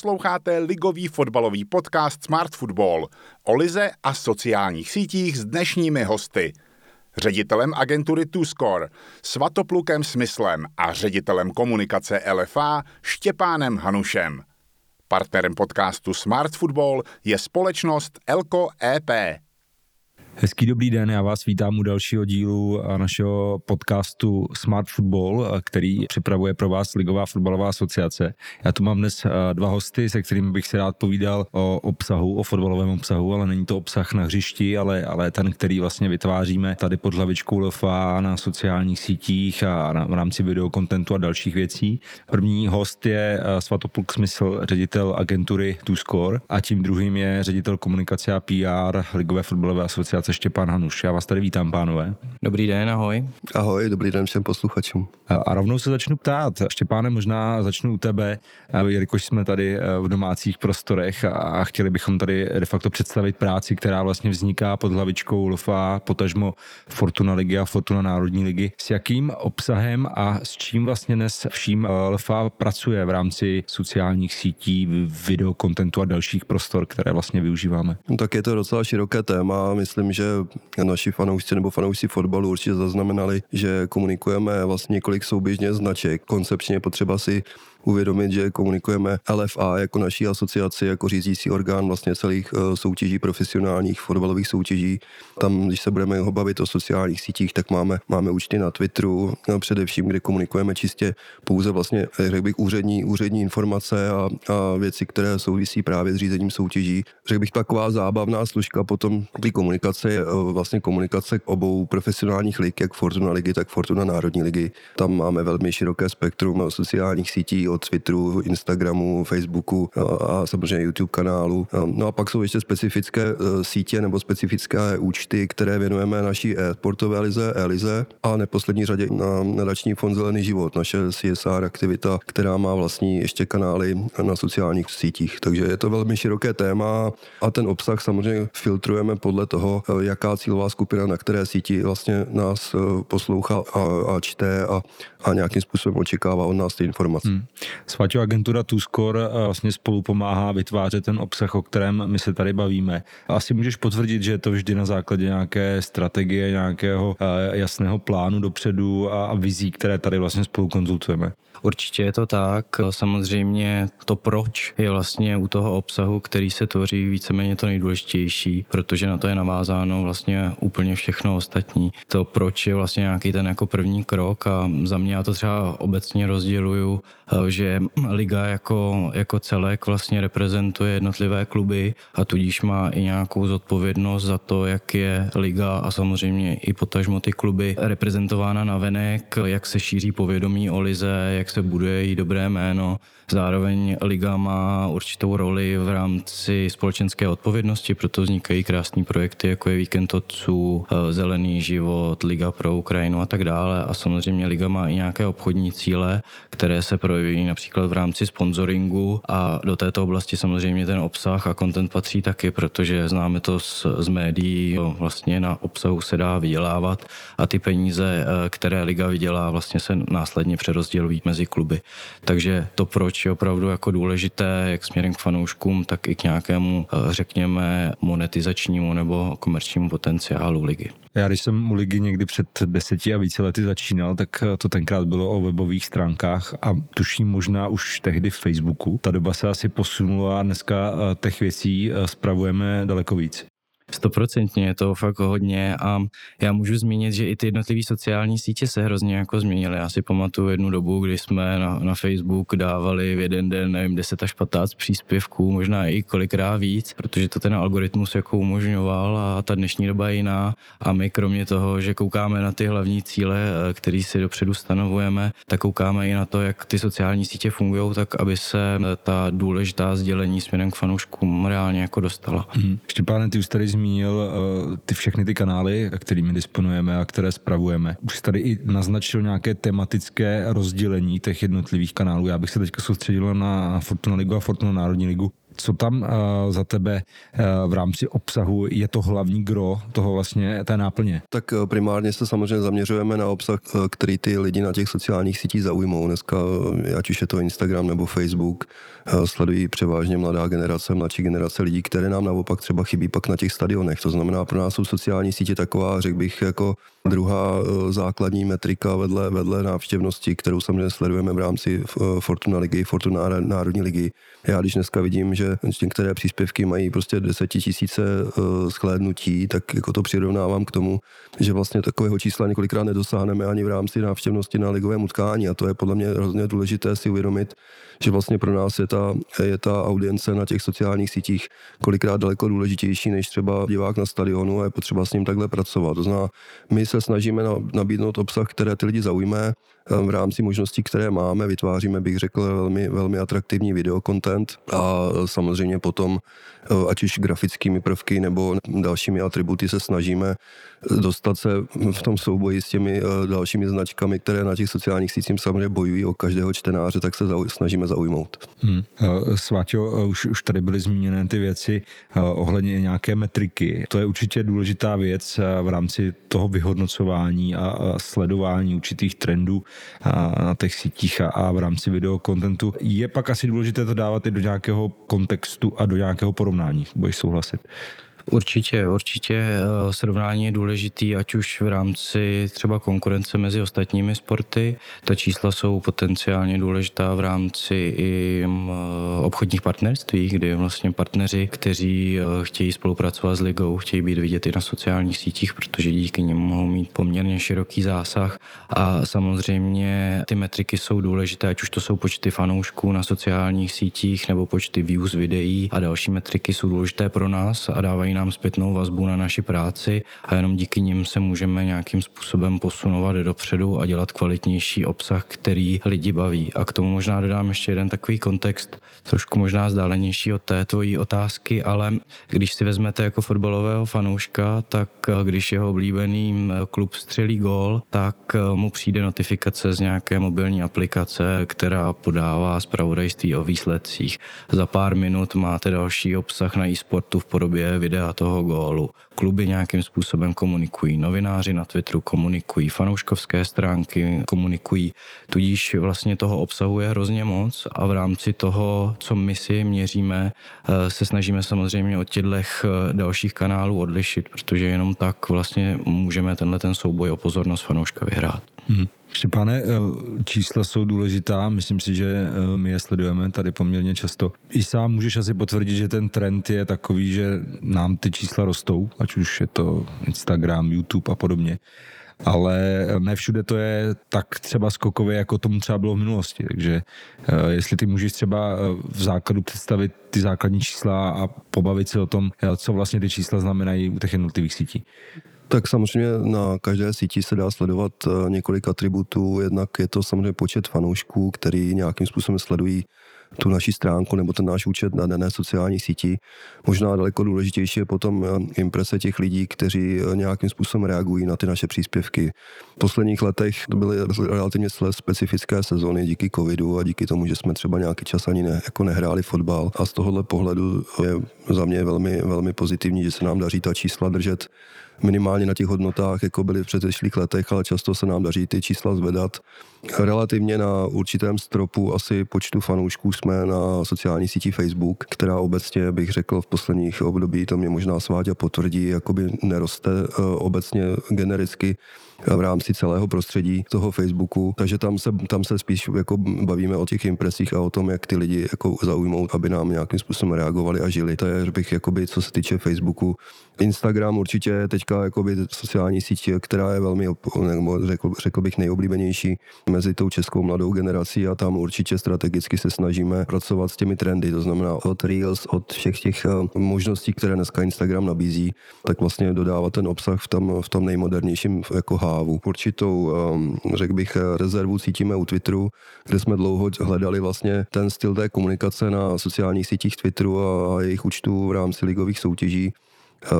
Posloucháte ligový fotbalový podcast Smart Football o lize a sociálních sítích s dnešními hosty. Ředitelem agentury TwoScore, Svatoplukem Smyslem a ředitelem komunikace LFA Štěpánem Hanušem. Partnerem podcastu Smart Football je společnost Elko EP. Hezký dobrý den, já vás vítám u dalšího dílu našeho podcastu Smart Football, který připravuje pro vás Ligová fotbalová asociace. Já tu mám dnes dva hosty, se kterými bych si rád povídal o obsahu, o fotbalovém obsahu, ale není to obsah na hřišti, ale, ale ten, který vlastně vytváříme tady pod hlavičkou LFA na sociálních sítích a na, v rámci videokontentu a dalších věcí. První host je Svatopluk Smysl, ředitel agentury TwoScore a tím druhým je ředitel komunikace a PR Ligové fotbalové asociace se Štěpán Hanuš. Já vás tady vítám, pánové. Dobrý den, ahoj. Ahoj, dobrý den všem posluchačům. A rovnou se začnu ptát. Štěpáne, možná začnu u tebe, jelikož jsme tady eh, v domácích prostorech a chtěli bychom tady de facto představit práci, která vlastně vzniká pod hlavičkou LFA, potažmo Fortuna ligy a Fortuna Národní ligy. S jakým obsahem a s čím vlastně dnes vším eh, LFA pracuje v rámci sociálních sítí, videokontentu a dalších prostor, které vlastně využíváme? No, tak je to docela široké téma. Myslím, že naši fanoušci nebo fanoušci fotbalu určitě zaznamenali, že komunikujeme vlastně několik souběžně značek. Koncepčně potřeba si uvědomit, že komunikujeme LFA jako naší asociaci, jako řídící orgán vlastně celých eh, soutěží, profesionálních fotbalových soutěží. Tam, když se budeme ho bavit o sociálních sítích, tak máme, máme účty na Twitteru, no, především, kde komunikujeme čistě pouze vlastně, eh, řekl bych, úřední, úřední informace a, a věci, které souvisí právě s řízením soutěží. Řekl bych, taková zábavná služka potom té komunikace je eh, vlastně komunikace obou profesionálních lig, jak Fortuna ligy, tak Fortuna Národní ligy. Tam máme velmi široké spektrum sociálních sítí, od Twitteru, Instagramu, Facebooku a samozřejmě YouTube kanálu. No a pak jsou ještě specifické e, sítě nebo specifické účty, které věnujeme naší e-sportové lize, e-lize a neposlední řadě na nadační fond Zelený život, naše CSR aktivita, která má vlastní ještě kanály na sociálních sítích. Takže je to velmi široké téma a ten obsah samozřejmě filtrujeme podle toho, e, jaká cílová skupina na které síti vlastně nás e, poslouchá a, a čte a, a nějakým způsobem očekává od nás ty informace. Hmm. Svatě agentura TwoScore eh, vlastně spolu pomáhá vytvářet ten obsah, o kterém my se tady bavíme. Asi můžeš potvrdit, že je to vždy na základě nějaké strategie, nějakého eh, jasného plánu dopředu a vizí, které tady vlastně spolu konzultujeme. Určitě je to tak. Samozřejmě to proč je vlastně u toho obsahu, který se tvoří víceméně to nejdůležitější, protože na to je navázáno vlastně úplně všechno ostatní. To proč je vlastně nějaký ten jako první krok a za mě já to třeba obecně rozděluju, že liga jako, jako celek vlastně reprezentuje jednotlivé kluby a tudíž má i nějakou zodpovědnost za to, jak je liga a samozřejmě i potažmo ty kluby reprezentována na venek, jak se šíří povědomí o lize, jak se buduje její dobré jméno. Zároveň liga má určitou roli v rámci společenské odpovědnosti, proto vznikají krásné projekty, jako je Víkend otců, eh, Zelený život, Liga pro Ukrajinu a tak dále. A samozřejmě liga má i nějaké obchodní cíle, které se projeví například v rámci sponsoringu a do této oblasti samozřejmě ten obsah a content patří taky, protože známe to z, z médií, vlastně na obsahu se dá vydělávat a ty peníze, eh, které liga vydělá, vlastně se následně přerozdělují mezi kluby. Takže to, proč je opravdu jako důležité, jak směrem k fanouškům, tak i k nějakému, eh, řekněme, monetizačnímu nebo komerčnímu potenciálu ligy. Já když jsem u ligy někdy před deseti a více lety začínal, tak to tenkrát bylo o webových stránkách a tuším možná už tehdy v Facebooku. Ta doba se asi posunula a dneska eh, těch věcí eh, spravujeme daleko víc. Stoprocentně je to fakt hodně a já můžu zmínit, že i ty jednotlivé sociální sítě se hrozně jako změnily. Já si pamatuju jednu dobu, kdy jsme na, na Facebook dávali v jeden den, nevím, 10 až 15 příspěvků, možná i kolikrát víc, protože to ten algoritmus jako umožňoval a ta dnešní doba je jiná. A my kromě toho, že koukáme na ty hlavní cíle, eh, které si dopředu stanovujeme, tak koukáme i na to, jak ty sociální sítě fungují, tak aby se eh, ta důležitá sdělení směrem k fanouškům reálně jako dostala. Hmm. Štěpáne, ty už tady zmínil uh, ty všechny ty kanály, kterými disponujeme a které spravujeme. Už tady i naznačil nějaké tematické rozdělení těch jednotlivých kanálů. Já bych se teďka soustředil na Fortuna Ligu a Fortuna Národní ligu. Co tam uh, za tebe uh, v rámci obsahu je to hlavní gro toho vlastně té náplně? Tak primárně se samozřejmě zaměřujeme na obsah, který ty lidi na těch sociálních sítích zaujmou. Dneska, ať už je to Instagram nebo Facebook, sledují převážně mladá generace, mladší generace lidí, které nám naopak třeba chybí pak na těch stadionech. To znamená, pro nás jsou sociální sítě taková, řekl bych, jako druhá základní metrika vedle, vedle návštěvnosti, kterou samozřejmě sledujeme v rámci Fortuna ligy, Fortuna národní ligy. Já když dneska vidím, že některé příspěvky mají prostě desetitisíce shlédnutí, tak jako to přirovnávám k tomu, že vlastně takového čísla několikrát nedosáhneme ani v rámci návštěvnosti na ligovém utkání a to je podle mě hrozně důležité si uvědomit, že vlastně pro nás je ta, je ta audience na těch sociálních sítích kolikrát daleko důležitější než třeba divák na stadionu a je potřeba s ním takhle pracovat. To znamená, my se snažíme nabídnout obsah, které ty lidi zaujme, v rámci možností, které máme, vytváříme, bych řekl, velmi, velmi atraktivní videokontent a samozřejmě potom, ať už grafickými prvky nebo dalšími atributy se snažíme dostat se v tom souboji s těmi dalšími značkami, které na těch sociálních sítích samozřejmě bojují o každého čtenáře, tak se snažíme zaujmout. Hmm. Sváťo, už, už tady byly zmíněné ty věci ohledně nějaké metriky. To je určitě důležitá věc v rámci toho vyhodnocování a sledování určitých trendů na těch sítích a, a v rámci videokontentu. Je pak asi důležité to dávat i do nějakého kontextu a do nějakého porovnání. Budeš souhlasit? Určitě, určitě eh, srovnání je důležitý, ať už v rámci třeba konkurence mezi ostatními sporty. Ta čísla jsou potenciálně důležitá v rámci i mm, eh, obchodních partnerství, kdy vlastně partneři, kteří eh, chtějí spolupracovat s ligou, chtějí být vidět i na sociálních sítích, protože díky nim mohou mít poměrně široký zásah. A samozřejmě ty metriky jsou důležité, ať už to jsou počty fanoušků na sociálních sítích nebo počty views videí a další metriky jsou důležité pro nás a dávají nám zpětnou vazbu na naši práci a jenom díky nim se můžeme nějakým způsobem posunovat dopředu a dělat kvalitnější obsah, který lidi baví. A k tomu možná dodám ještě jeden takový kontext, trošku možná vzdálenější od té tvojí otázky, ale když si vezmete jako fotbalového fanouška, tak když jeho oblíbený klub střelí gól, tak mu přijde notifikace z nějaké mobilní aplikace, která podává zpravodajství o výsledcích. Za pár minut máte další obsah na e-sportu v podobě videa toho gólu. Kluby nějakým způsobem komunikují, novináři na Twitteru komunikují, fanouškovské stránky komunikují, tudíž vlastně toho obsahu je hrozně moc a v rámci toho, co my si měříme, eh, se snažíme samozřejmě od těchto eh, dalších kanálů odlišit, protože jenom tak vlastně můžeme tenhle ten souboj o pozornost fanouška vyhrát. Hmm. Štěpáne, eh, čísla jsou důležitá, myslím si, že eh, my je sledujeme tady poměrně často. I sám můžeš asi potvrdit, že ten trend je takový, že nám ty čísla rostou, ať už je to Instagram, YouTube a podobně. Ale ne všude to je tak třeba skokově, jako tomu třeba bylo v minulosti. Takže eh, jestli ty můžeš třeba v základu představit ty základní čísla a pobavit se o tom, co vlastně ty čísla znamenají u těch jednotlivých sítí. Tak samozřejmě na každé síti se dá sledovat eh, několik atributů. Jednak je to samozřejmě počet fanoušků, který nějakým způsobem sledují tu naši stránku nebo ten náš účet na dané sociální síti. Možná daleko důležitější je potom eh, imprese těch lidí, kteří eh, nějakým způsobem reagují na ty naše příspěvky. V posledních letech to byly relativně specifické sezóny díky covidu a díky tomu, že jsme třeba nějaký čas ani ne, jako nehráli fotbal. A z tohohle pohledu je za mě velmi, velmi pozitivní, že se nám daří ta čísla držet minimálně na těch hodnotách, jako byly v předešlých letech, ale často se nám daří ty čísla zvedat. Relativně na určitém stropu asi počtu fanoušků jsme na sociální síti Facebook, která obecně bych řekl v posledních období, to mě možná Sváďa potvrdí, jakoby neroste eh, obecně genericky v rámci celého prostředí toho Facebooku, takže tam se, tam se spíš jako bavíme o těch impresích a o tom, jak ty lidi jako zaujmou, aby nám nějakým způsobem reagovali a žili. To je, bych, jakoby, co se týče Facebooku. Instagram určitě je teďka jakoby sociální síť, která je velmi, nebo řekl, řekl bych, nejoblíbenější mezi tou českou mladou generací a tam určitě strategicky se snažíme pracovat s těmi trendy, to znamená od Reels, od všech těch eh, možností, které dneska Instagram nabízí, tak vlastně dodávat ten obsah v tom, v tom nejmodernějším jako hávu. Určitou, ehm, řekl bych, rezervu cítíme u Twitteru, kde jsme dlouho hledali vlastně ten styl té komunikace na sociálních sítích Twitteru a jejich účtů v rámci ligových soutěží.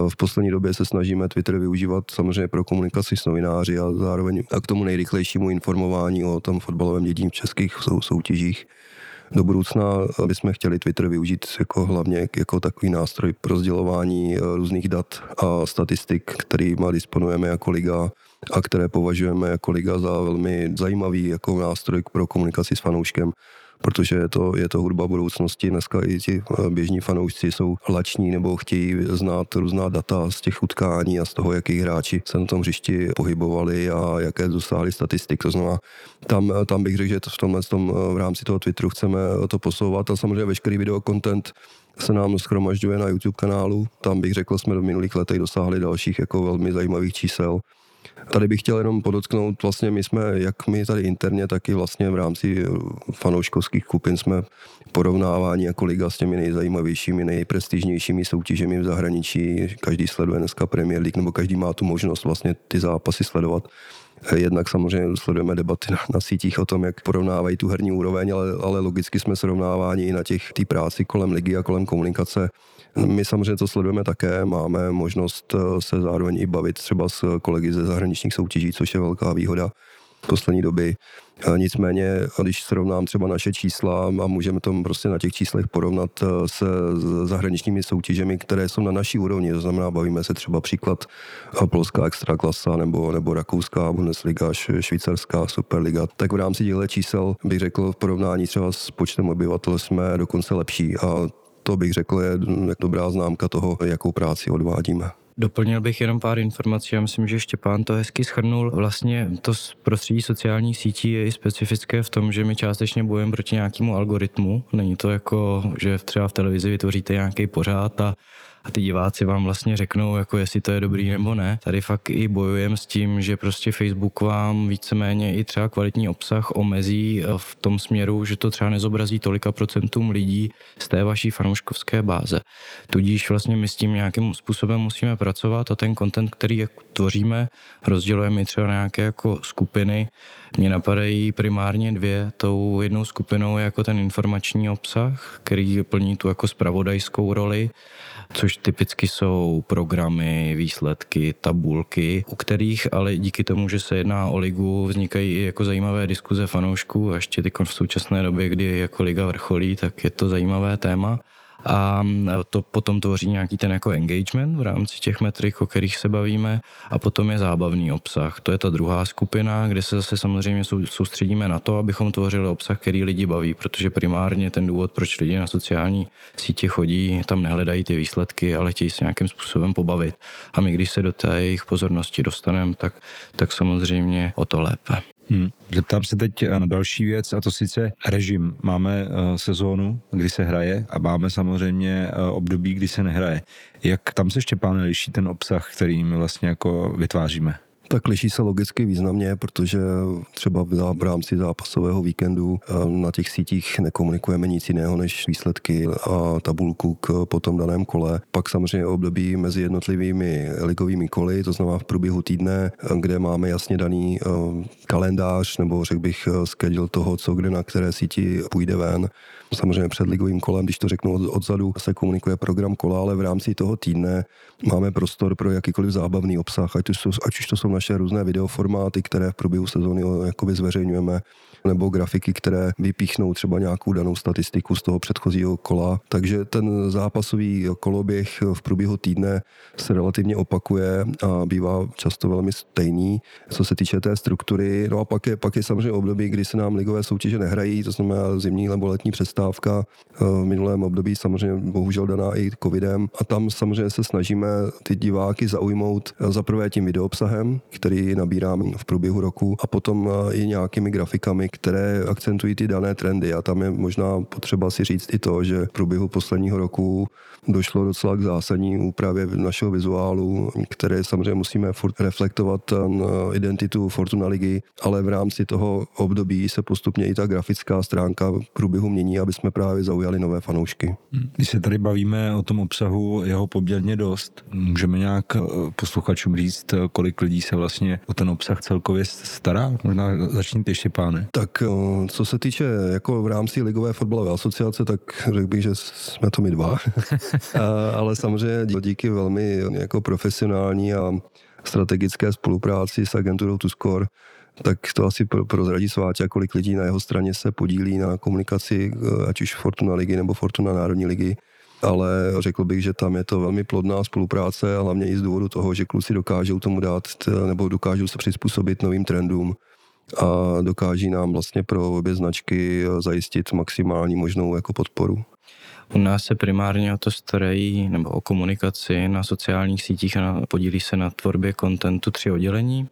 V poslední době se snažíme Twitter využívat samozřejmě pro komunikaci s novináři a zároveň a k tomu nejrychlejšímu informování o tom fotbalovém dědím v českých soutěžích. do budoucna bychom chtěli Twitter využít jako hlavně jako takový nástroj pro sdělování různých dat a statistik, kterými disponujeme jako liga a které považujeme jako liga za velmi zajímavý jako nástroj pro komunikaci s fanouškem protože je to, je to hudba budoucnosti. Dneska i ti eh, běžní fanoušci jsou lační nebo chtějí znát různá data z těch utkání a z toho, jaký hráči se na tom hřišti pohybovali a jaké dosáhli statistik. To znamená, tam, tam bych řekl, že v tomhle tom, eh, v rámci toho Twitteru chceme to posouvat a samozřejmě veškerý video content se nám schromažďuje na YouTube kanálu. Tam bych řekl, jsme do minulých letech dosáhli dalších jako velmi zajímavých čísel. Tady bych chtěl jenom podotknout, vlastně my jsme, jak my tady interně, tak i vlastně v rámci eh, fanouškovských skupin jsme porovnávání jako liga s těmi nejzajímavějšími, nejprestižnějšími soutěžemi v zahraničí. Každý sleduje dneska Premier League, nebo každý má tu možnost vlastně ty zápasy sledovat. Eh, jednak samozřejmě sledujeme debaty na, na sítích o tom, jak porovnávají tu herní úroveň, ale, ale logicky jsme srovnáváni i na těch té práci kolem ligy a kolem komunikace my samozřejmě to sledujeme také, máme možnost eh, se zároveň i bavit třeba s kolegy ze zahraničních soutěží, což je velká výhoda poslední doby. Nicméně, když srovnám třeba naše čísla a můžeme to prostě na těch číslech porovnat eh, se zahraničními soutěžemi, které jsou na naší úrovni, to znamená, bavíme se třeba příklad eh, polská extraklasa nebo, nebo rakouská Bundesliga, švýcarská Superliga, tak v rámci těchto čísel bych řekl v porovnání třeba s počtem obyvatel jsme dokonce lepší a to bych řekl je dobrá známka toho, jakou práci odvádíme. Doplnil bych jenom pár informací, já myslím, že Štěpán to hezky schrnul. Vlastně to prostředí sociálních sítí je i specifické v tom, že my částečně bojujeme proti nějakému algoritmu. Není to jako, že třeba v televizi vytvoříte nějaký pořád a a ty diváci vám vlastně řeknou, jako jestli to je dobrý nebo ne. Tady fakt i bojujeme s tím, že prostě Facebook vám víceméně i třeba kvalitní obsah omezí eh, v tom směru, že to třeba nezobrazí tolika procentům lidí z té vaší fanouškovské báze. Tudíž vlastně my s tím nějakým způsobem musíme pracovat a ten content, který tvoříme, rozdělujeme třeba nějaké jako skupiny. Mně napadají primárně dvě. Tou jednou skupinou je jako ten informační obsah, který plní tu jako spravodajskou roli což typicky jsou programy, výsledky, tabulky, u kterých ale díky tomu, že se jedná o ligu, vznikají i jako zajímavé diskuze fanoušků a ještě v současné době, kdy jako liga vrcholí, tak je to zajímavé téma a to potom tvoří nějaký ten jako engagement v rámci těch metrik, o kterých se bavíme a potom je zábavný obsah. To je ta druhá skupina, kde se zase samozřejmě soustředíme na to, abychom tvořili obsah, který lidi baví, protože primárně ten důvod, proč lidi na sociální sítě chodí, tam nehledají ty výsledky, ale chtějí se nějakým způsobem pobavit. A my, když se do té jejich pozornosti dostaneme, tak, tak samozřejmě o to lépe. Hmm. Zeptám se teď na další věc, a to sice režim. Máme uh, sezónu, kdy se hraje a máme samozřejmě uh, období, kdy se nehraje. Jak tam se Štěpán liší ten obsah, který my vlastně jako vytváříme? Tak liší se logicky významně, protože třeba v rámci zápasového víkendu eh, na těch sítích nekomunikujeme nic jiného než výsledky a tabulku k potom daném kole. Pak samozřejmě období mezi jednotlivými ligovými koly, to znamená v průběhu týdne, eh, kde máme jasně daný eh, kalendář nebo řekl bych schedule toho, co kde na které síti půjde ven. Samozřejmě před ligovým kolem, když to řeknu od, odzadu, se komunikuje program kola, ale v rámci toho týdne máme prostor pro jakýkoliv zábavný obsah, ať už, ať už to jsou naše různé videoformáty, které v průběhu sezóny jakoby zveřejňujeme, nebo grafiky, které vypíchnou třeba nějakou danou statistiku z toho předchozího kola. Takže ten zápasový koloběh v průběhu týdne se relativně opakuje a bývá často velmi stejný, co se týče té struktury. No a pak je, pak je samozřejmě období, kdy se nám ligové soutěže nehrají, to znamená zimní nebo letní přestávka. V minulém období samozřejmě bohužel daná i covidem a tam samozřejmě se snažíme ty diváky zaujmout za prvé tím videoobsahem, který nabíráme v průběhu roku a potom i nějakými grafikami, které akcentují ty dané trendy. A tam je možná potřeba si říct i to, že v průběhu posledního roku došlo docela k zásadní úpravě našeho vizuálu, které samozřejmě musíme furt reflektovat na identitu Fortuna ligy, ale v rámci toho období se postupně i ta grafická stránka v průběhu mění, aby jsme právě zaujali nové fanoušky. Když se tady bavíme o tom obsahu, jeho poměrně dost, můžeme nějak eh, posluchačům říct, kolik lidí se vlastně o ten obsah celkově stará? Možná začněte ještě, páne. Tak eh, co se týče jako v rámci Ligové fotbalové asociace, tak řekl bych, že jsme to my dva. ale samozřejmě díky velmi jako profesionální a strategické spolupráci s agenturou Tuskor tak to asi prozradí Sváťa, kolik lidí na jeho straně se podílí na komunikaci, eh, ať už Fortuna ligy nebo Fortuna Národní ligy ale řekl bych, že tam je to velmi plodná spolupráce a hlavně i z důvodu toho, že kluci dokážou tomu dát nebo dokážou se přizpůsobit novým trendům a dokáží nám vlastně pro obě značky zajistit maximální možnou jako podporu. U nás se primárně o to starají, nebo o komunikaci na sociálních sítích a podílí se na tvorbě kontentu tři oddělení.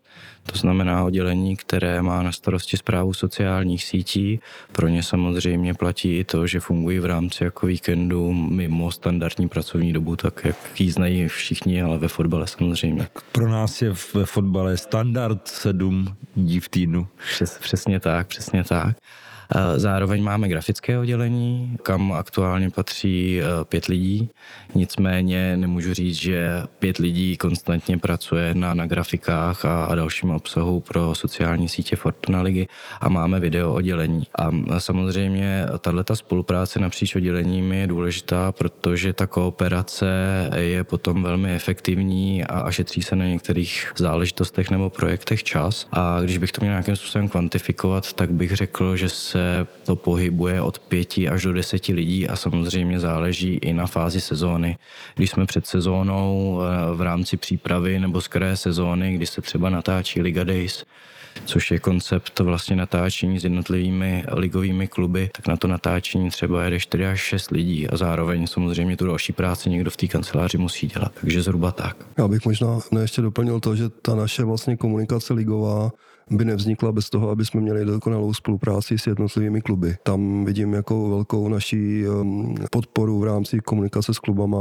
To znamená oddělení, které má na starosti zprávu sociálních sítí. Pro ně samozřejmě platí i to, že fungují v rámci jako víkendu mimo standardní pracovní dobu, tak jak ji znají všichni, ale ve fotbale samozřejmě. Tak pro nás je ve fotbale standard sedm dní v týdnu. Přes, přesně tak, přesně tak. Zároveň máme grafické oddělení, kam aktuálně patří e, pět lidí. Nicméně nemůžu říct, že pět lidí konstantně pracuje na, na grafikách a, a dalším obsahu pro sociální sítě Fortuna ligy a máme video oddělení. A samozřejmě tato spolupráce napříč odděleními je důležitá, protože ta kooperace je potom velmi efektivní a, a šetří se na některých záležitostech nebo projektech čas. A když bych to měl nějakým způsobem kvantifikovat, tak bych řekl, že se se to pohybuje od pěti až do deseti lidí a samozřejmě záleží i na fázi sezóny. Když jsme před sezónou eh, v rámci přípravy nebo z kraje sezóny, kdy se třeba natáčí Liga Days, což je koncept vlastně natáčení s jednotlivými ligovými kluby, tak na to natáčení třeba jede 4 až 6 lidí a zároveň samozřejmě tu další práci někdo v té kanceláři musí dělat. Takže zhruba tak. Já bych možná ještě doplnil to, že ta naše vlastně komunikace ligová by nevznikla bez toho, aby jsme měli dokonalou spolupráci s jednotlivými kluby. Tam vidím jako velkou naší um, podporu v rámci komunikace s klubama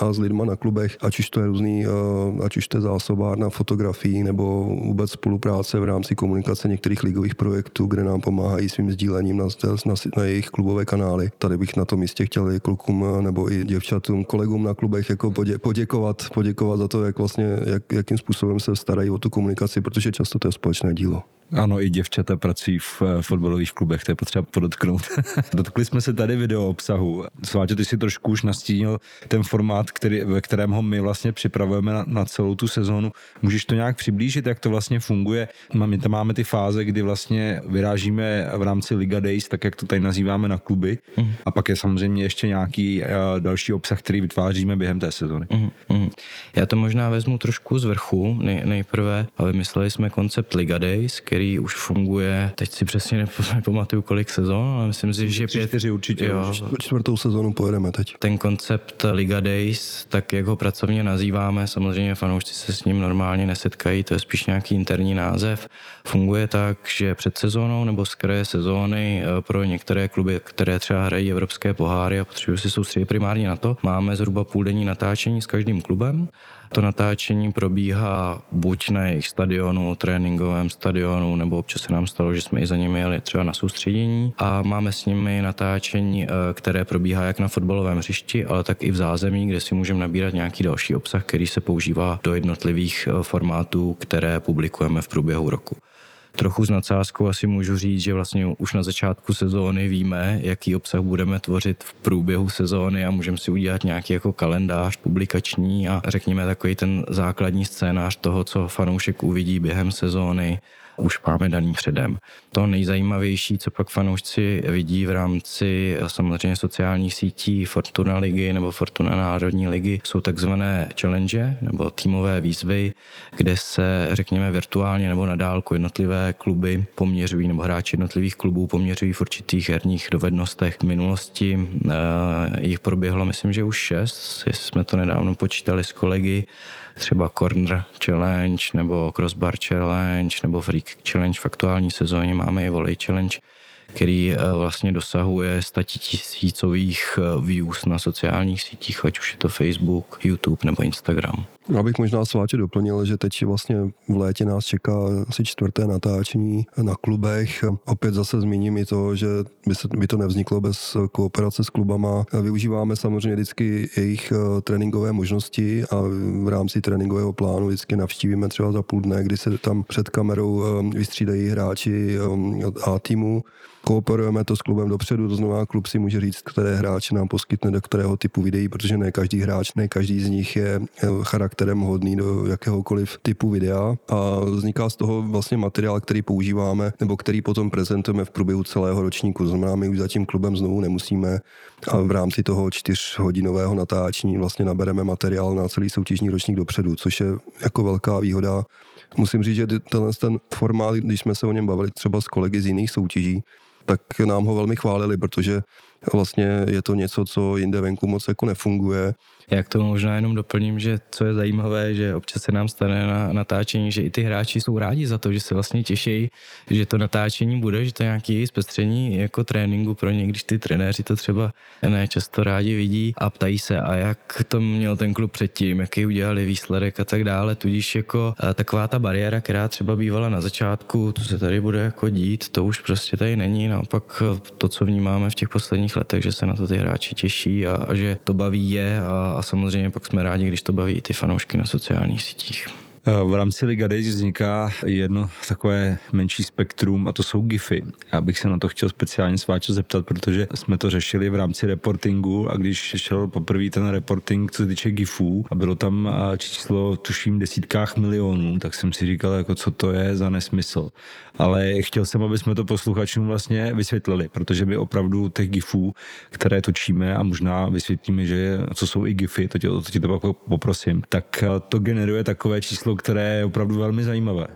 a s lidma na klubech, ať už to je různý, uh, ať už to je zásobárna fotografií nebo vůbec spolupráce v rámci komunikace některých ligových projektů, kde nám pomáhají svým sdílením na, na, na jejich klubové kanály. Tady bych na tom místě chtěl i klukům uh, nebo i děvčatům, kolegům na klubech jako podě, poděkovat, poděkovat za to, jak vlastně, jak, jakým způsobem se starají o tu komunikaci, protože často to je společné dílo dílo. Ano, i děvčata pracují v eh, fotbalových klubech, to je potřeba podotknout. Dotkli jsme se tady video obsahu. Sváče, ty si trošku už nastínil ten formát, který, ve kterém ho my vlastně připravujeme na, na celou tu sezónu. Můžeš to nějak přiblížit, jak to vlastně funguje? My tam máme ty fáze, kdy vlastně vyrážíme v rámci Liga Days, tak jak to tady nazýváme na kluby. Mm. A pak je samozřejmě ještě nějaký uh, další obsah, který vytváříme během té sezóny. Mm. Mm. Já to možná vezmu trošku z vrchu. Nej, nejprve vymysleli jsme koncept Liga Days, který už funguje, teď si přesně nepamatuju kolik sezon, ale myslím si, že pět... Čtyři určitě. Jo, čtvrtou sezonu pojedeme teď. Ten koncept Liga Days, tak jak ho pracovně nazýváme, samozřejmě fanoušci se s ním normálně nesetkají, to je spíš nějaký interní název. Funguje tak, že před sezónou nebo z kraje sezóny eh, pro některé kluby, které třeba hrají evropské poháry a potřebují si soustředit primárně na to, máme zhruba půldenní natáčení s každým klubem to natáčení probíhá buď na jejich stadionu, tréninkovém stadionu, nebo občas se nám stalo, že jsme i za nimi jeli třeba na soustředění a máme s nimi natáčení, eh, které probíhá jak na fotbalovém hřišti, ale tak i v zázemí, kde si můžeme nabírat nějaký další obsah, který se používá do jednotlivých eh, formátů, které publikujeme v průběhu roku. Trochu s nadsázkou asi můžu říct, že vlastně už na začátku sezóny víme, jaký obsah budeme tvořit v průběhu sezóny a můžeme si udělat nějaký jako kalendář publikační a řekněme takový ten základní scénář toho, co fanoušek uvidí během sezóny, už máme daný předem. To nejzajímavější, co pak fanoušci vidí v rámci eh, samozřejmě sociálních sítí Fortuna ligy nebo Fortuna národní ligy, jsou takzvané challenge nebo týmové výzvy, kde se, řekněme, virtuálně nebo na dálku jednotlivé kluby poměřují nebo hráči jednotlivých klubů poměřují v určitých herních dovednostech. Minulosti e, jich proběhlo, myslím, že už šest, jestli jsme to nedávno počítali s kolegy, třeba Corner Challenge nebo Crossbar Challenge nebo Freak Challenge v aktuální sezóně. Máme i Volley Challenge, který eh, vlastně dosahuje tisícových eh, views na sociálních sítích, ať už je to Facebook, YouTube nebo Instagram. Já bych možná sváče doplnil, že teď vlastně v létě nás čeká asi čtvrté natáčení na klubech. Opět zase zmíním i to, že by, se, by to nevzniklo bez kooperace s klubama. Využíváme samozřejmě vždycky jejich eh, tréninkové možnosti a v rámci tréninkového plánu vždycky navštívíme třeba za půl dne, kdy se tam před kamerou vystřídají hráči A týmu Kooperujeme to s klubem dopředu, to znamená, klub si může říct, které hráče nám poskytne do kterého typu videí, protože ne každý hráč, ne každý z nich je eh, charakterem hodný do jakéhokoliv typu videa a vzniká z toho vlastně materiál, který používáme nebo který potom prezentujeme v průběhu celého ročníku. To znamená, my už za tím klubem znovu nemusíme a v rámci toho čtyřhodinového natáčení vlastně nabereme materiál na celý soutěžní ročník dopředu, což je jako velká výhoda. Musím říct, že tenhle ten formát, když jsme se o něm bavili třeba s kolegy z jiných soutěží, tak nám ho velmi chválili, protože vlastně je to něco, co jinde venku moc jako nefunguje já k tomu možná jenom doplním, že co je zajímavé, že občas se nám stane na natáčení, že i ty hráči jsou rádi za to, že se vlastně těší, že to natáčení bude, že to je nějaký zpestření jako tréninku pro ně, když ty trenéři to třeba ne často rádi vidí a ptají se, a jak to měl ten klub předtím, jaký udělali výsledek a tak dále. Tudíž jako taková ta bariéra, která třeba bývala na začátku, to se tady bude jako dít, to už prostě tady není. Naopak to, co vnímáme v těch posledních letech, že se na to ty hráči těší a, a že to baví je a a samozřejmě pak jsme rádi, když to baví i ty fanoušky na sociálních sítích. V rámci Liga Days vzniká jedno takové menší spektrum a to jsou GIFy. Já bych se na to chtěl speciálně sváče zeptat, protože jsme to řešili v rámci reportingu a když šel poprvé ten reporting, co se týče GIFů a bylo tam číslo tuším desítkách milionů, tak jsem si říkal, jako co to je za nesmysl. Ale chtěl jsem, aby jsme to posluchačům vlastně vysvětlili, protože my opravdu těch GIFů, které točíme a možná vysvětlíme, že co jsou i GIFy, to tě, to tě to poprosím, tak to generuje takové číslo, které je opravdu velmi zajímavé.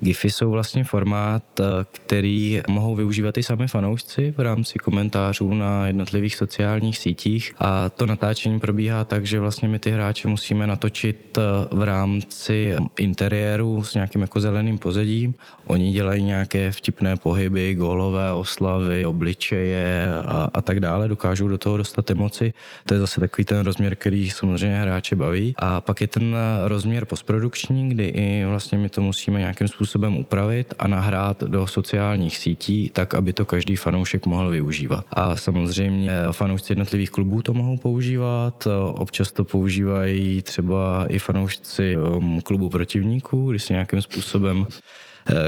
GIFy jsou vlastně formát, eh, který mohou využívat i sami fanoušci v rámci komentářů na jednotlivých sociálních sítích a to natáčení probíhá tak, že vlastně my ty hráče musíme natočit eh, v rámci interiéru s nějakým jako zeleným pozadím. Oni dělají nějaké vtipné pohyby, gólové oslavy, obličeje a, a tak dále, dokážou do toho dostat emoci. To je zase takový ten rozměr, který samozřejmě hráče baví. A pak je ten rozměr postprodukční, kdy i vlastně my to musíme nějakým způsobem způsobem upravit a nahrát do sociálních sítí, tak aby to každý fanoušek mohl využívat. A samozřejmě fanoušci jednotlivých klubů to mohou používat, občas to používají třeba i fanoušci um, klubu protivníků, když si nějakým způsobem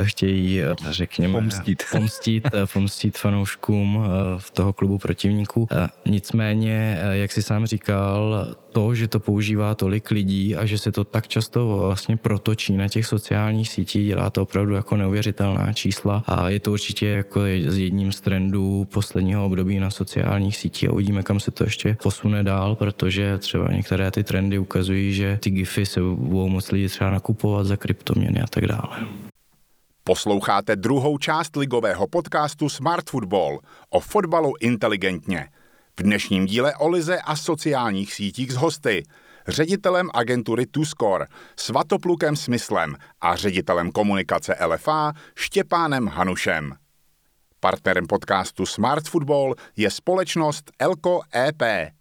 chtějí, eh, řekněme, pomstit, pomstit, eh, pomstit fanouškům v toho klubu protivníků. Nicméně, jak si sám říkal, to, že to používá tolik lidí a že se to tak často vlastně protočí na těch sociálních sítích, dělá to opravdu jako neuvěřitelná čísla a je to určitě jako z jedním z trendů posledního období na sociálních sítích a uvidíme, kam se to ještě posune dál, protože třeba některé ty trendy ukazují, že ty gify se budou moc lidi třeba nakupovat za kryptoměny a tak dále. Posloucháte druhou část ligového podcastu Smart Football o fotbalu inteligentně. V dnešním díle o lize a sociálních sítích s hosty, ředitelem agentury Tuskor, Svatoplukem Smyslem a ředitelem komunikace LFA Štěpánem Hanušem. Partnerem podcastu Smart Football je společnost Elko EP.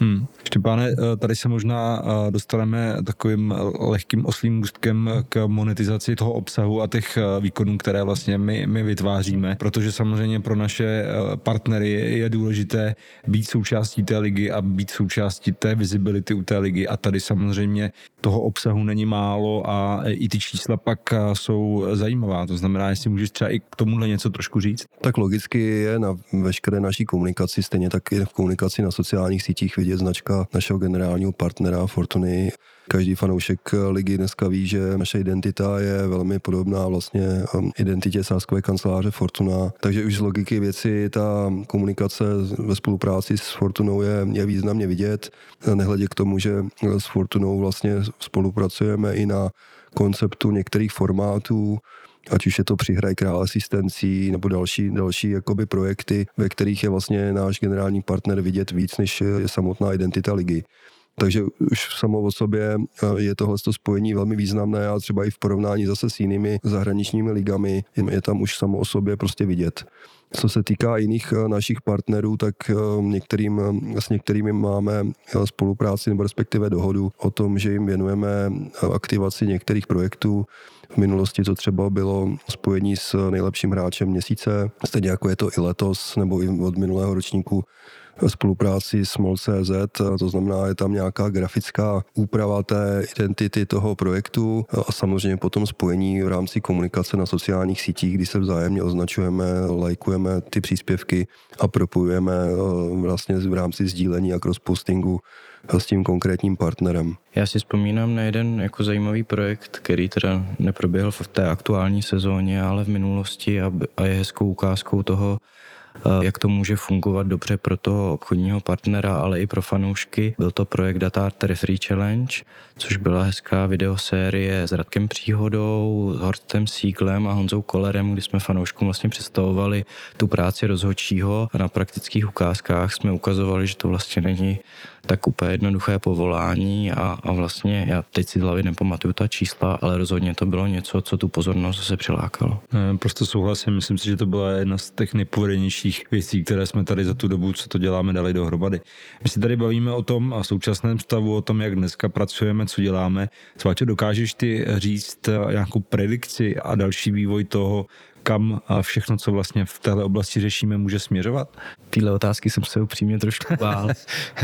Hmm. Štěpáne, eh, tady se možná eh, dostaneme takovým lehkým oslým můstkem k monetizaci toho obsahu a těch eh, výkonů, které vlastně my, my vytváříme, protože samozřejmě pro naše partnery je důležité být součástí té ligy a být součástí té visibility u té ligy a tady samozřejmě toho obsahu není málo a i ty čísla pak jsou zajímavá. To znamená, jestli můžeš třeba i k tomuhle něco trošku říct? Tak logicky je na veškeré naší komunikaci, stejně tak i v komunikaci na sociálních sítích vidět značka našeho generálního partnera Fortuny. Každý fanoušek ligy dneska ví, že naše identita je velmi podobná vlastně um, identitě sáskové kanceláře Fortuna. Takže už z logiky věci ta komunikace ve spolupráci s Fortunou je, je významně vidět. Nehledě k tomu, že s Fortunou vlastně spolupracujeme i na konceptu některých formátů, ať už je to přihraj král asistencí nebo další, další jakoby projekty, ve kterých je vlastně náš generální partner vidět víc, než je samotná identita ligy. Takže už samo o sobě eh, je tohle spojení velmi významné a třeba i v porovnání zase s jinými zahraničními ligami je tam už samo o sobě prostě vidět. Co se týká jiných eh, našich partnerů, tak eh, některým, s některými máme spolupráci nebo respektive dohodu o tom, že jim věnujeme aktivaci některých projektů, v minulosti to třeba bylo spojení s nejlepším hráčem měsíce, stejně jako je to i letos, nebo i od minulého ročníku spolupráci s MOL.cz, to znamená, je tam nějaká grafická úprava té identity toho projektu a samozřejmě potom spojení v rámci komunikace na sociálních sítích, kdy se vzájemně označujeme, lajkujeme využijeme ty příspěvky a propojujeme vlastně v rámci sdílení a crosspostingu s tím konkrétním partnerem. Já si vzpomínám na jeden jako zajímavý projekt, který teda neproběhl v té aktuální sezóně, ale v minulosti a, je hezkou ukázkou toho, Eh, jak to může fungovat dobře pro toho obchodního partnera, ale i pro fanoušky. Byl to projekt Data Referee Challenge, což byla hezká videosérie s Radkem Příhodou, Horstem Sieglem a Honzou Kolerem, kdy jsme fanouškům vlastně představovali tu práci rozhodčího a na praktických ukázkách jsme ukazovali, že to vlastně není tak úplně jednoduché povolání a, a vlastně já teď si z hlavy nepamatuju ta čísla, ale rozhodně to bylo něco, co tu pozornost se přilákalo. Prostě souhlasím, myslím si, že to byla jedna z těch nejpovedenějších věcí, které jsme tady za tu dobu, co to děláme, dali dohromady. My si tady bavíme o tom a současném stavu, o tom, jak dneska pracujeme, co děláme. Sváče, dokážeš ty říct nějakou predikci a další vývoj toho, kam a všechno, co vlastně v této oblasti řešíme, může směřovat? Tyhle otázky jsem se upřímně trošku bál.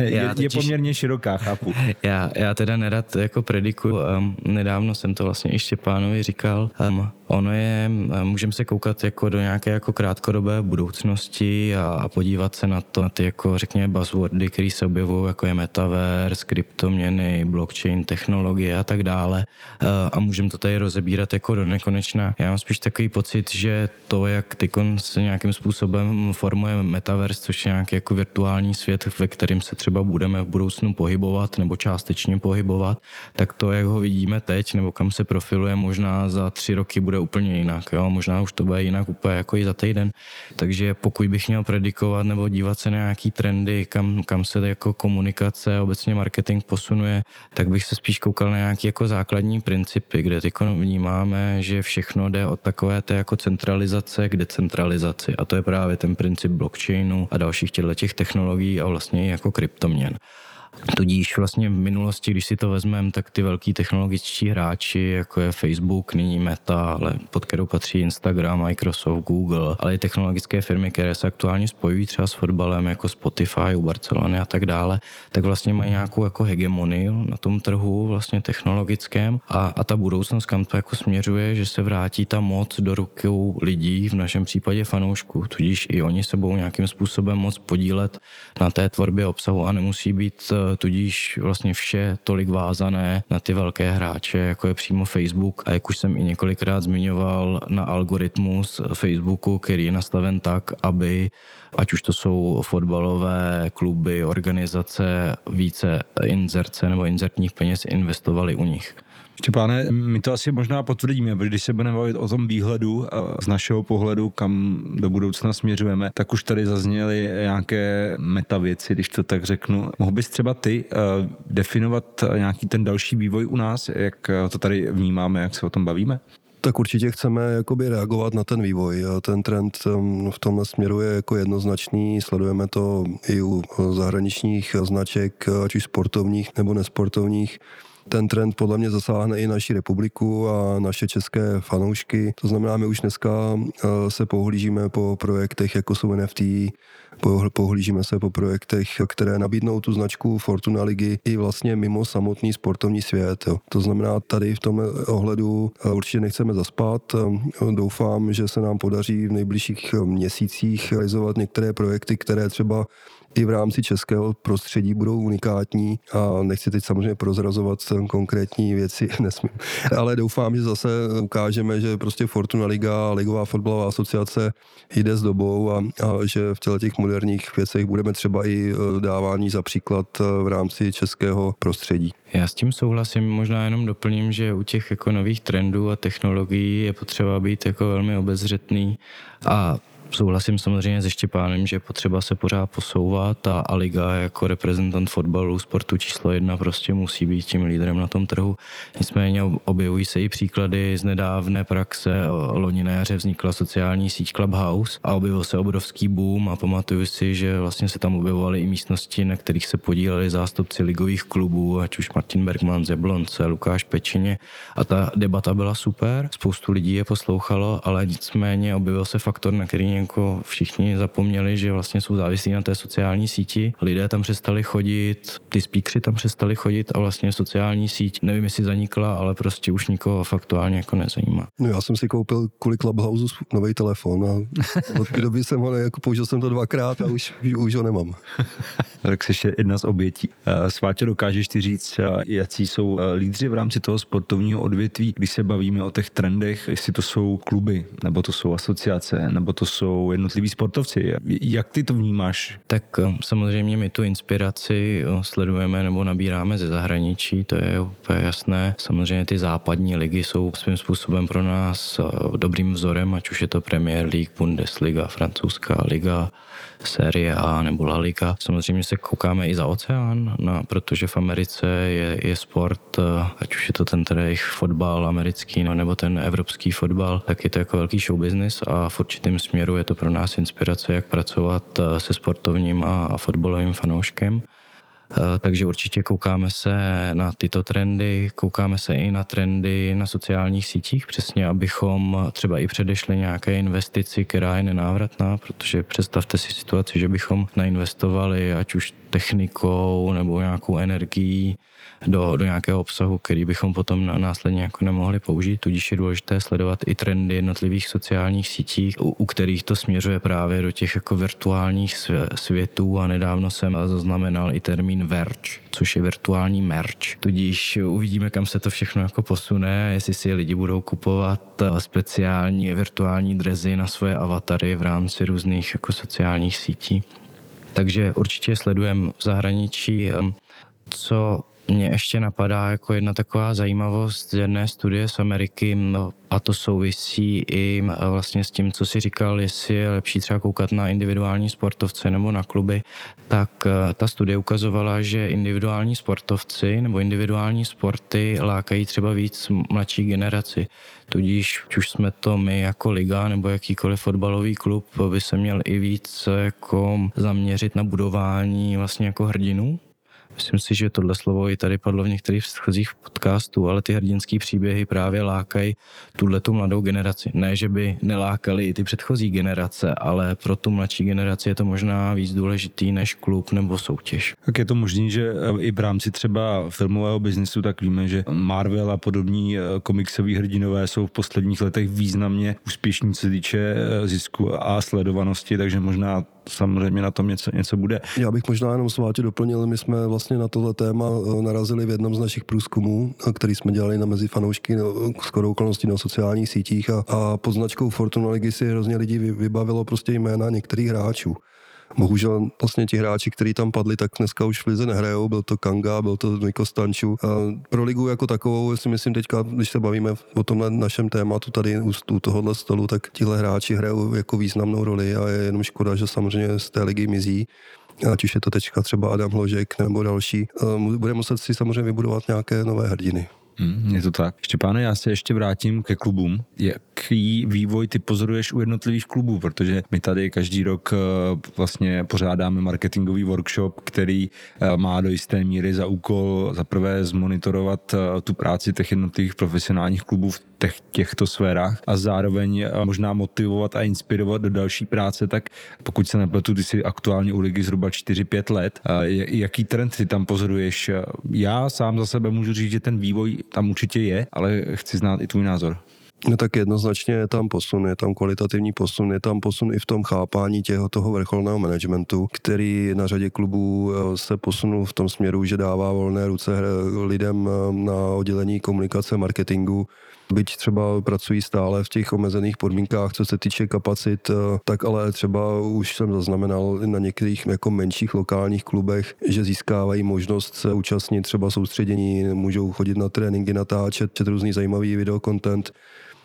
je, totiž, je poměrně široká, chápu. Já, já teda nerad jako predikuju. Um, nedávno jsem to vlastně i Štěpánovi říkal. Um, ono je, um, můžeme se koukat jako do nějaké jako krátkodobé budoucnosti a, a podívat se na to, na ty jako řekněme buzzwordy, které se objevují, jako je metaverse, kryptoměny, blockchain, technologie a tak dále. Uh, a můžeme to tady rozebírat jako do nekonečna. Já mám spíš takový pocit, že to, jak Tykon se nějakým způsobem formuje metaverse, což je nějaký jako virtuální svět, ve kterým se třeba budeme v budoucnu pohybovat nebo částečně pohybovat, tak to, jak ho vidíme teď, nebo kam se profiluje, možná za tři roky bude úplně jinak. Jo? Možná už to bude jinak úplně jako i za týden. Takže pokud bych měl predikovat nebo dívat se na nějaký trendy, kam, kam se jako komunikace, obecně marketing posunuje, tak bych se spíš koukal na nějaké jako základní principy, kde teď vnímáme, že všechno jde od takové té jako centralizace k decentralizaci. A to je právě ten princip blockchainu a dalších těch technologií a vlastně jako kryptoměn. Tudíž vlastně v minulosti, když si to vezmeme, tak ty velký technologičtí hráči, jako je Facebook, nyní Meta, ale pod kterou patří Instagram, Microsoft, Google, ale i technologické firmy, které se aktuálně spojují třeba s fotbalem, jako Spotify, u Barcelony a tak dále, tak vlastně mají nějakou jako hegemonii na tom trhu vlastně technologickém. A, a ta budoucnost, kam to jako směřuje, že se vrátí ta moc do rukou lidí, v našem případě fanoušků, tudíž i oni se budou nějakým způsobem moc podílet na té tvorbě obsahu a nemusí být tudíž vlastně vše tolik vázané na ty velké hráče, jako je přímo Facebook. A jak už jsem i několikrát zmiňoval, na algoritmus Facebooku, který je nastaven tak, aby ať už to jsou fotbalové kluby, organizace, více inzerce nebo inzertních peněz investovali u nich. Štěpáne, my to asi možná potvrdíme, protože když se budeme bavit o tom výhledu z našeho pohledu, kam do budoucna směřujeme, tak už tady zazněly nějaké meta věci, když to tak řeknu. Mohl bys třeba ty uh, definovat nějaký ten další vývoj u nás, jak to tady vnímáme, jak se o tom bavíme? Tak určitě chceme jakoby reagovat na ten vývoj. Ten trend v tomhle směru je jako jednoznačný. Sledujeme to i u zahraničních značek, ať už sportovních nebo nesportovních ten trend podle mě zasáhne i naši republiku a naše české fanoušky. To znamená, my už dneska eh, se pohlížíme po projektech, jako jsou NFT, pohlížíme se po projektech, které nabídnou tu značku Fortuna ligy i vlastně mimo samotný sportovní svět. Jo. To znamená, tady v tom ohledu eh, určitě nechceme zaspat. Eh, doufám, že se nám podaří v nejbližších měsících realizovat některé projekty, které třeba i v rámci českého prostředí budou unikátní a nechci teď samozřejmě prozrazovat konkrétní věci, nesmím. Ale doufám, že zase ukážeme, že prostě Fortuna Liga, Ligová fotbalová asociace jde s dobou a, a že v těle těch moderních věcech budeme třeba i e, dávání za příklad e, v rámci českého prostředí. Já s tím souhlasím, možná jenom doplním, že u těch jako nových trendů a technologií je potřeba být jako velmi obezřetný a souhlasím samozřejmě se Štěpánem, že potřeba se pořád posouvat a, a Liga jako reprezentant fotbalu, sportu číslo jedna prostě musí být tím lídrem na tom trhu. Nicméně objevují se i příklady z nedávné praxe. Loni na jaře vznikla sociální síť Clubhouse a objevil se obrovský boom a pamatuju si, že vlastně se tam objevovaly i místnosti, na kterých se podíleli zástupci ligových klubů, ať už Martin Bergman z Jablonce, Lukáš Pečině a ta debata byla super, spoustu lidí je poslouchalo, ale nicméně objevil se faktor, na který jako všichni zapomněli, že vlastně jsou závislí na té sociální síti. Lidé tam přestali chodit, ty speakři tam přestali chodit a vlastně sociální síť, nevím, jestli zanikla, ale prostě už nikoho faktuálně jako nezajímá. No já jsem si koupil kvůli Clubhouse nový telefon a od té doby jsem ho, jako použil jsem to dvakrát a už, už ho nemám. tak jsi jedna z obětí. Eh, Sváťo, dokážeš ty říct, eh, jaký jsou eh, lídři v rámci toho sportovního odvětví, když se bavíme o těch trendech, jestli to jsou kluby, nebo to jsou asociace, nebo to jsou jednotliví sportovci. Jak ty to vnímáš? Tak samozřejmě my tu inspiraci sledujeme nebo nabíráme ze zahraničí, to je úplně jasné. Samozřejmě ty západní ligy jsou svým způsobem pro nás dobrým vzorem, ať už je to Premier League, Bundesliga, francouzská liga, série A nebo La Liga. Samozřejmě se koukáme i za oceán, no, protože v Americe je, je sport, eh, ať už je to ten tedy fotbal americký no, nebo ten evropský fotbal, tak je to jako velký show business a v určitém směru je to pro nás inspirace, jak pracovat eh, se sportovním a fotbalovým fanouškem. Eh, takže určitě koukáme se na tyto trendy, koukáme se i na trendy na sociálních sítích, přesně abychom třeba i předešli nějaké investici, která je nenávratná, protože představte si situaci, že bychom nainvestovali ať už technikou nebo nějakou energií do, do nějakého obsahu, který bychom potom následně jako nemohli použít. Tudíž je důležité sledovat i trendy jednotlivých sociálních sítí, u, u kterých to směřuje právě do těch jako virtuálních světů a nedávno jsem zaznamenal i termín Verge, což je virtuální merch. Tudíž uvidíme, kam se to všechno jako posune, jestli si lidi budou kupovat eh, speciální virtuální drezy na svoje avatary v rámci různých jako sociálních sítí. Takže určitě sledujeme v zahraničí, eh, co mě ještě napadá jako jedna taková zajímavost z jedné studie z Ameriky no, a to souvisí i vlastně s tím, co si říkal, jestli je lepší třeba koukat na individuální sportovce nebo na kluby, tak eh, ta studie ukazovala, že individuální sportovci nebo individuální sporty lákají třeba víc mladší generaci. Tudíž, už jsme to my jako liga nebo jakýkoliv fotbalový klub, by se měl i víc jako zaměřit na budování vlastně jako hrdinů Myslím si, že tohle slovo i tady padlo v některých předchozích podcastů, ale ty hrdinský příběhy právě lákají tuhle tu mladou generaci. Ne, že by nelákali i ty předchozí generace, ale pro tu mladší generaci je to možná víc důležitý než klub nebo soutěž. Tak je to možné, že eh, i v rámci třeba filmového biznisu, tak víme, že Marvel a podobní eh, komiksoví hrdinové jsou v posledních letech významně úspěšní, co se týče eh, zisku a sledovanosti, takže možná samozřejmě na tom něco, něco bude. Já bych možná jenom svátě doplnil, my jsme vlastně na tohle téma eh, narazili v jednom z našich průzkumů, eh, který jsme dělali na mezi fanoušky no, skoro okolností na sociálních sítích a, a pod značkou Fortuna Ligy si hrozně lidí vybavilo prostě jména některých hráčů. Bohužel vlastně ti hráči, kteří tam padli, tak dneska už v lize nehrajou. Byl to Kanga, byl to Niko Stanču. A pro ligu jako takovou, si myslím teďka, když se bavíme o tomhle našem tématu tady u, u tohohle stolu, tak tihle hráči hrajou jako významnou roli a je jenom škoda, že samozřejmě z té ligy mizí ať už je to teďka třeba Adam Hložek nebo další, bude muset si samozřejmě vybudovat nějaké nové hrdiny. Hmm, je to tak. Štěpáne, já se ještě vrátím ke klubům. Jaký vývoj ty pozoruješ u jednotlivých klubů? Protože my tady každý rok eh, vlastně pořádáme marketingový workshop, který eh, má do jisté míry za úkol za prvé zmonitorovat eh, tu práci těch jednotlivých profesionálních klubů v těch, těchto sférách a zároveň možná motivovat a inspirovat do další práce, tak pokud se nepletu, ty jsi aktuálně u ligy zhruba 4-5 let. Jaký trend ty tam pozoruješ? Já sám za sebe můžu říct, že ten vývoj tam určitě je, ale chci znát i tvůj názor. No tak jednoznačně je tam posun, je tam kvalitativní posun, je tam posun i v tom chápání těho toho vrcholného managementu, který na řadě klubů eh, se posunul v tom směru, že dává volné ruce lidem eh, na oddělení komunikace, marketingu, byť třeba pracují stále v těch omezených podmínkách, co se týče kapacit, eh, tak ale třeba už jsem zaznamenal na některých jako menších lokálních klubech, že získávají možnost se účastnit třeba soustředění, můžou chodit na tréninky, natáčet, čet různý zajímavý videokontent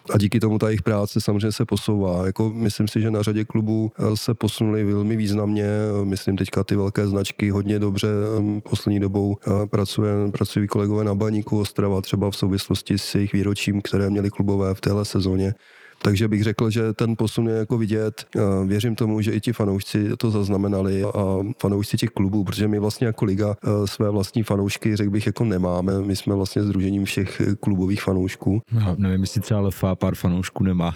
a díky tomu ta jejich práce samozřejmě se posouvá. Jako myslím si, že na řadě klubů eh, se posunuli velmi významně. Myslím teďka ty velké značky hodně dobře eh, poslední dobou eh, pracuje, pracují kolegové na Baníku Ostrava třeba v souvislosti s jejich výročím, které měli klubové v téhle sezóně. Takže bych řekl, že ten posun je jako vidět. Věřím tomu, že i ti fanoušci to zaznamenali a fanoušci těch klubů, protože my vlastně jako liga své vlastní fanoušky, řekl bych, jako nemáme. My jsme vlastně združením všech klubových fanoušků. No, nevím, jestli třeba LFA pár fanoušků nemá.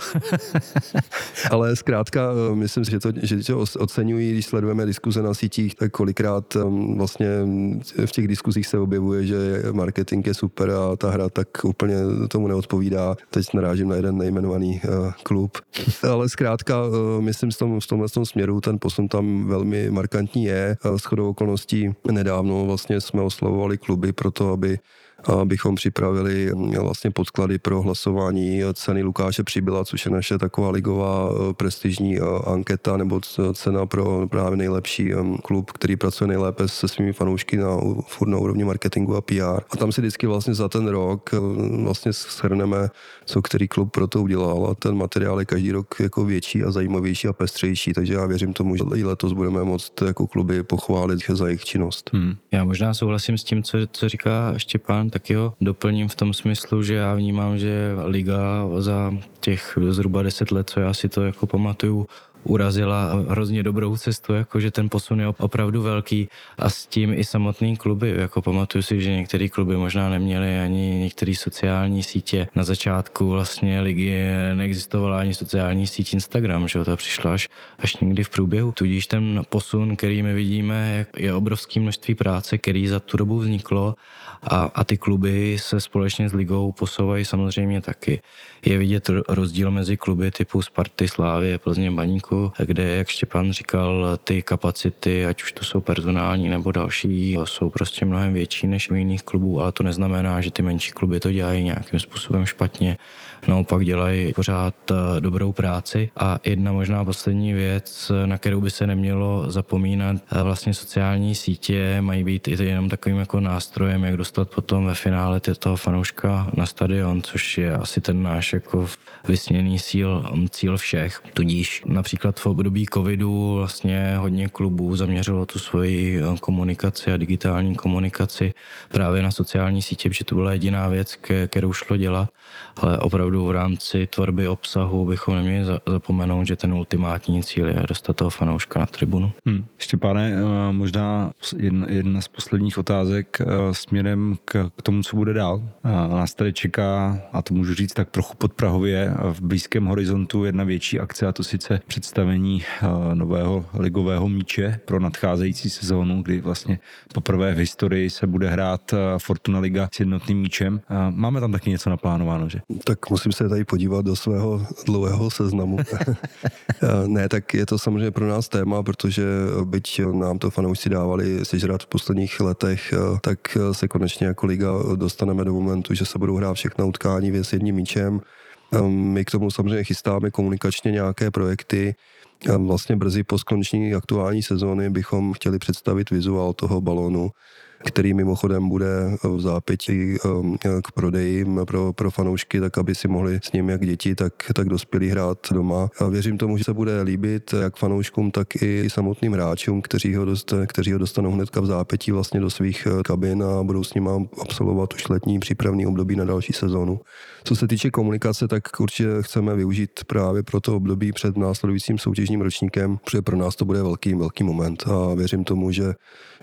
Ale zkrátka, myslím si, že to, že to oceňují, když sledujeme diskuze na sítích, tak kolikrát vlastně v těch diskuzích se objevuje, že marketing je super a ta hra tak úplně tomu neodpovídá. Teď narážím na jeden nejmenovaný klub. Ale zkrátka, uh, myslím v, tom, v tomhle tom směru ten posun tam velmi markantní je. Uh, s chodou okolností nedávno vlastně jsme oslavovali kluby pro to, aby abychom připravili vlastně podklady pro hlasování ceny Lukáše Přibyla, což je naše taková ligová eh, prestižní eh, anketa nebo cena pro právě nejlepší mm, klub, který pracuje nejlépe se svými fanoušky na, furt na úrovni marketingu a PR. A tam si vždycky vlastně za ten rok eh, vlastně shrneme, co který klub pro to udělal a ten materiál je každý rok jako větší a zajímavější a pestřejší, takže já věřím tomu, že i letos budeme moct jako kluby pochválit za jejich činnost. Hmm. Já možná souhlasím s tím, co, co říká Štěpán, tak jo, doplním v tom smyslu, že já vnímám, že liga za těch zhruba deset let, co já si to jako pamatuju, urazila hrozně dobrou cestu, jako že ten posun je opravdu velký a s tím i samotný kluby, jako pamatuju si, že některé kluby možná neměly ani některé sociální sítě. Na začátku vlastně ligy neexistovala ani sociální síť Instagram, že to přišlo až, až někdy v průběhu. Tudíž ten posun, který my vidíme, je obrovské množství práce, který za tu dobu vzniklo a, a ty kluby se společně s ligou posouvají samozřejmě taky. Je vidět rozdíl mezi kluby typu Sparty, Slávy, Plzně, Baníku, kde, jak Štěpán říkal, ty kapacity, ať už to jsou personální nebo další, jsou prostě mnohem větší než u jiných klubů, ale to neznamená, že ty menší kluby to dělají nějakým způsobem špatně naopak dělají pořád eh, dobrou práci. A jedna možná poslední věc, na kterou by se nemělo zapomínat, eh, vlastně sociální sítě mají být i jenom takovým jako nástrojem, jak dostat potom ve finále toho fanouška na stadion, což je asi ten náš jako vysněný cíl, cíl všech. Tudíž například v období covidu vlastně hodně klubů zaměřilo tu svoji eh, komunikaci a digitální komunikaci právě na sociální sítě, protože to byla jediná věc, kterou šlo dělat, ale opravdu v rámci tvorby obsahu bychom neměli zapomenout, že ten ultimátní cíl je dostat toho fanouška na tribunu. Hmm. pane, eh, možná jedna, jedna z posledních otázek eh, směrem k, k tomu, co bude dál. Nás tady čeká, a to můžu říct tak trochu podprahově, v blízkém horizontu jedna větší akce a to sice představení eh, nového ligového míče pro nadcházející sezónu, kdy vlastně poprvé v historii se bude hrát eh, Fortuna Liga s jednotným míčem. Máme tam taky něco naplánováno, že? Tak musím se tady podívat do svého dlouhého seznamu. Eh, ne, tak je to samozřejmě pro nás téma, protože byť nám to fanoušci dávali sežrat v posledních letech, tak se konečně jako liga dostaneme do momentu, že se budou hrát všechna utkání s jedním míčem. My k tomu samozřejmě chystáme komunikačně nějaké projekty. Vlastně brzy po skončení aktuální sezóny bychom chtěli představit vizuál toho balónu, který mimochodem bude v zápěti ehm, k prodeji pro, pro fanoušky, tak aby si mohli s ním jak děti, tak, tak dospělí hrát doma. A věřím tomu, že se bude líbit jak fanouškům, tak i samotným hráčům, kteří ho, dost, kteří ho dostanou hnedka v zápětí vlastně do svých eh, kabin a budou s ním absolvovat už letní přípravný období na další sezónu. Co se týče komunikace, tak určitě chceme využít právě pro to období před následujícím soutěžním ročníkem, protože pro nás to bude velký, velký moment a věřím tomu, že,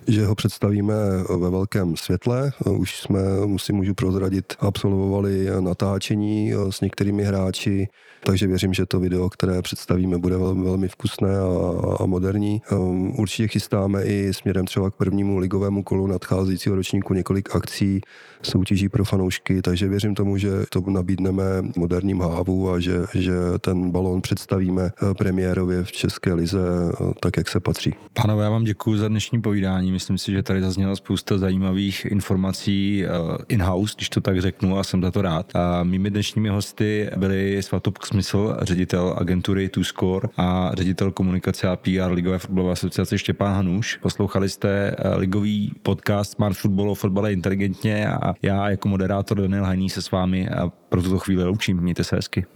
že ho představíme ve velkém světle. Už jsme, musím můžu prozradit, absolvovali natáčení s některými hráči, takže věřím, že to video, které představíme, bude velmi, velmi vkusné a, a moderní. Um, určitě chystáme i směrem třeba k prvnímu ligovému kolu nadcházejícího ročníku několik akcí, soutěží pro fanoušky, takže věřím tomu, že to nabídneme moderním hávu a že, že ten balón představíme eh, premiérově v České lize eh, tak, jak se patří. Pánové, já vám děkuji za dnešní povídání. Myslím si, že tady zazněla spousta zajímavých informací eh, in-house, když to tak řeknu, a jsem za to rád. A mými dnešními hosty byli Svatopk Smysl, ředitel agentury Two Score a ředitel komunikace a PR Ligové fotbalové asociace Štěpán Hanuš. Poslouchali jste ligový podcast Smart Football o fotbale inteligentně a já jako moderátor Daniel Hajný se s vámi a pro tuto chvíli loučím. Mějte se hezky.